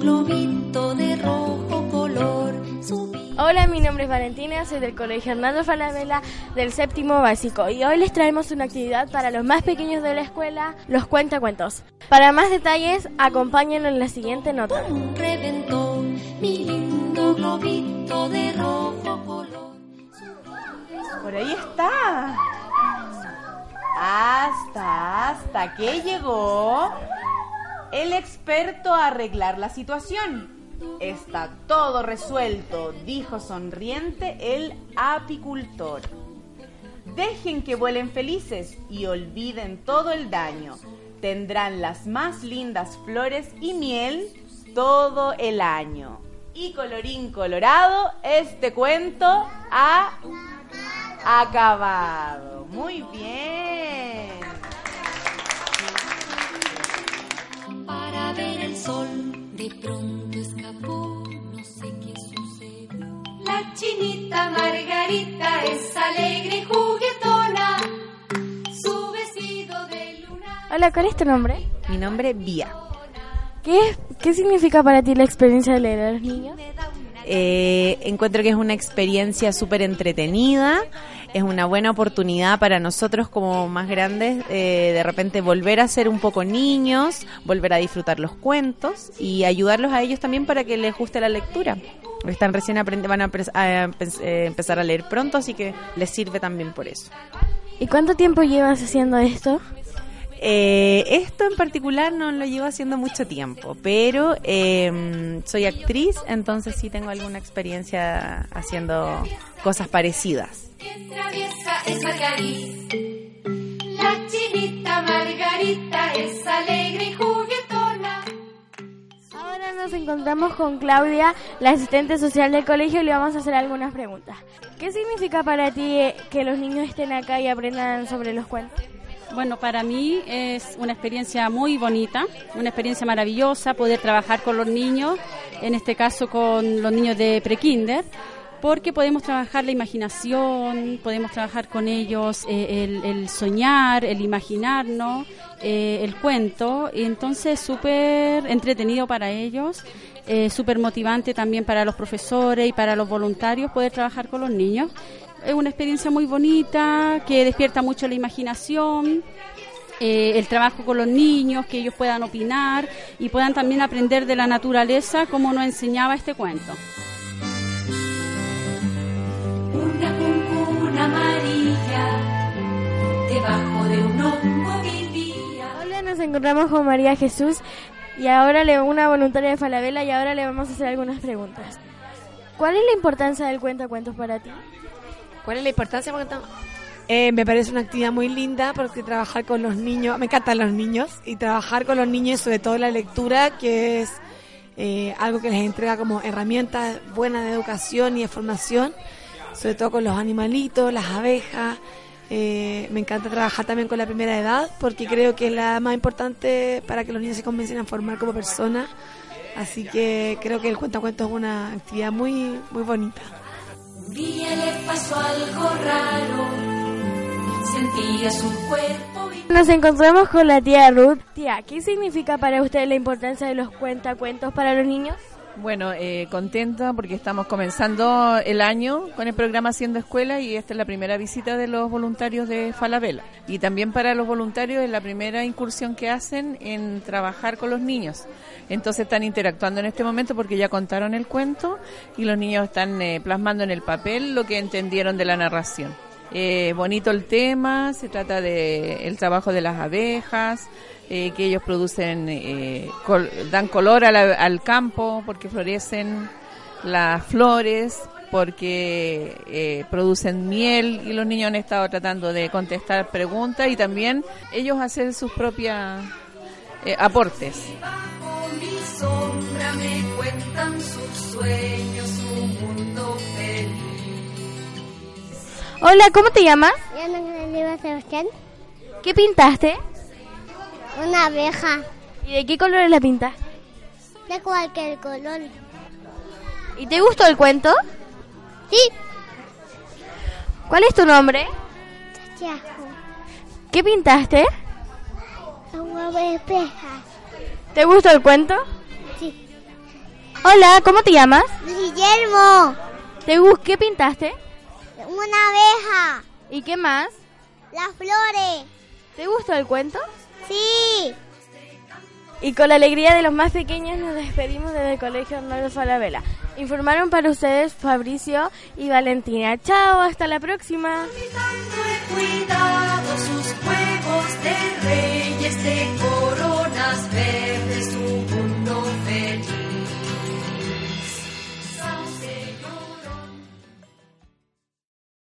globito de rojo color. Hola, mi nombre es Valentina, soy del Colegio Hernando Falabella del séptimo básico y hoy les traemos una actividad para los más pequeños de la escuela, los cuentacuentos. Para más detalles, acompáñenlo en la siguiente nota. Reventó mi lindo globito de rojo color. Por ahí está. Hasta, hasta que llegó el experto a arreglar la situación. Está todo resuelto, dijo sonriente el apicultor. Dejen que vuelen felices y olviden todo el daño. Tendrán las más lindas flores y miel todo el año. Y colorín colorado, este cuento ha acabado. Muy bien. Ver el sol, de pronto escapó, no sé qué sucedió. La chinita Margarita es alegre y juguetona. Su vestido de luna. Hola, ¿cuál es tu nombre? Mi nombre es Vía. ¿Qué, ¿Qué significa para ti la experiencia de leer a los niños? Eh, encuentro que es una experiencia súper entretenida, es una buena oportunidad para nosotros como más grandes eh, de repente volver a ser un poco niños, volver a disfrutar los cuentos y ayudarlos a ellos también para que les guste la lectura. Están recién van a, eh, empezar a leer pronto, así que les sirve también por eso. ¿Y cuánto tiempo llevas haciendo esto? Eh, esto en particular no lo llevo haciendo mucho tiempo, pero eh, soy actriz, entonces sí tengo alguna experiencia haciendo cosas parecidas. La chinita Margarita es alegre y juguetona. Ahora nos encontramos con Claudia, la asistente social del colegio, y le vamos a hacer algunas preguntas. ¿Qué significa para ti eh, que los niños estén acá y aprendan sobre los cuentos? Bueno, para mí es una experiencia muy bonita, una experiencia maravillosa poder trabajar con los niños, en este caso con los niños de prekinder, porque podemos trabajar la imaginación, podemos trabajar con ellos eh, el, soñar, el imaginarnos, eh, el cuento, y entonces súper entretenido para ellos, eh, súper motivante también para los profesores y para los voluntarios poder trabajar con los niños. Es una experiencia muy bonita que despierta mucho la imaginación, eh, el trabajo con los niños, que ellos puedan opinar y puedan también aprender de la naturaleza como nos enseñaba este cuento. Una cuncuna amarilla debajo de un hongo vivía. Hola, nos encontramos con María Jesús y ahora le una voluntaria de Falabella y ahora le vamos a hacer algunas preguntas. ¿Cuál es la importancia del cuentacuentos para ti? ¿Cuál es la importancia? Porque Eh, me parece una actividad muy linda porque trabajar con los niños, me encantan los niños, y trabajar con los niños, sobre todo la lectura, que es eh, algo que les entrega como herramientas buenas de educación y de formación, sobre todo con los animalitos, las abejas. Eh, me encanta trabajar también con la primera edad porque creo que es la más importante para que los niños se comiencen a formar como personas. Así que creo que el cuentacuentos es una actividad muy, muy bonita. Un le pasó algo raro. Sentía su cuerpo. Nos encontramos con la tía Ruth. Tía, ¿qué significa para usted la importancia de los cuentacuentos para los niños? Bueno, eh, contenta porque estamos comenzando el año con el programa Haciendo Escuela y esta es la primera visita de los voluntarios de Falabella. Y también para los voluntarios es la primera incursión que hacen en trabajar con los niños. Entonces están interactuando en este momento porque ya contaron el cuento y los niños están eh, plasmando en el papel lo que entendieron de la narración. Eh, bonito el tema, se trata de el trabajo de las abejas, eh, que ellos producen, eh, col- dan color a la- al campo porque florecen las flores, porque eh, producen miel y los niños han estado tratando de contestar preguntas y también ellos hacer sus propias eh, aportes. Hola, ¿cómo te llamas? Yo no Sebastián. ¿Qué pintaste? Una abeja ¿Y de qué colores la pintaste? de cualquier color. ¿Y te gustó el cuento? Sí. ¿Cuál es tu nombre? Chajo. ¿Qué pintaste? De espeja. ¿Te gustó el cuento? Sí. Hola, ¿cómo te llamas? Guillermo, ¿Te ¿Qué pintaste? una abeja, ¿Y qué más? las flores. ¿Te gustó el cuento? Sí. Y con la alegría de los más pequeños nos despedimos desde el Colegio Arnaldo Falabella. Informaron para ustedes Fabricio y Valentina. Chao, hasta la próxima. Cuidado sus juegos de reyes de.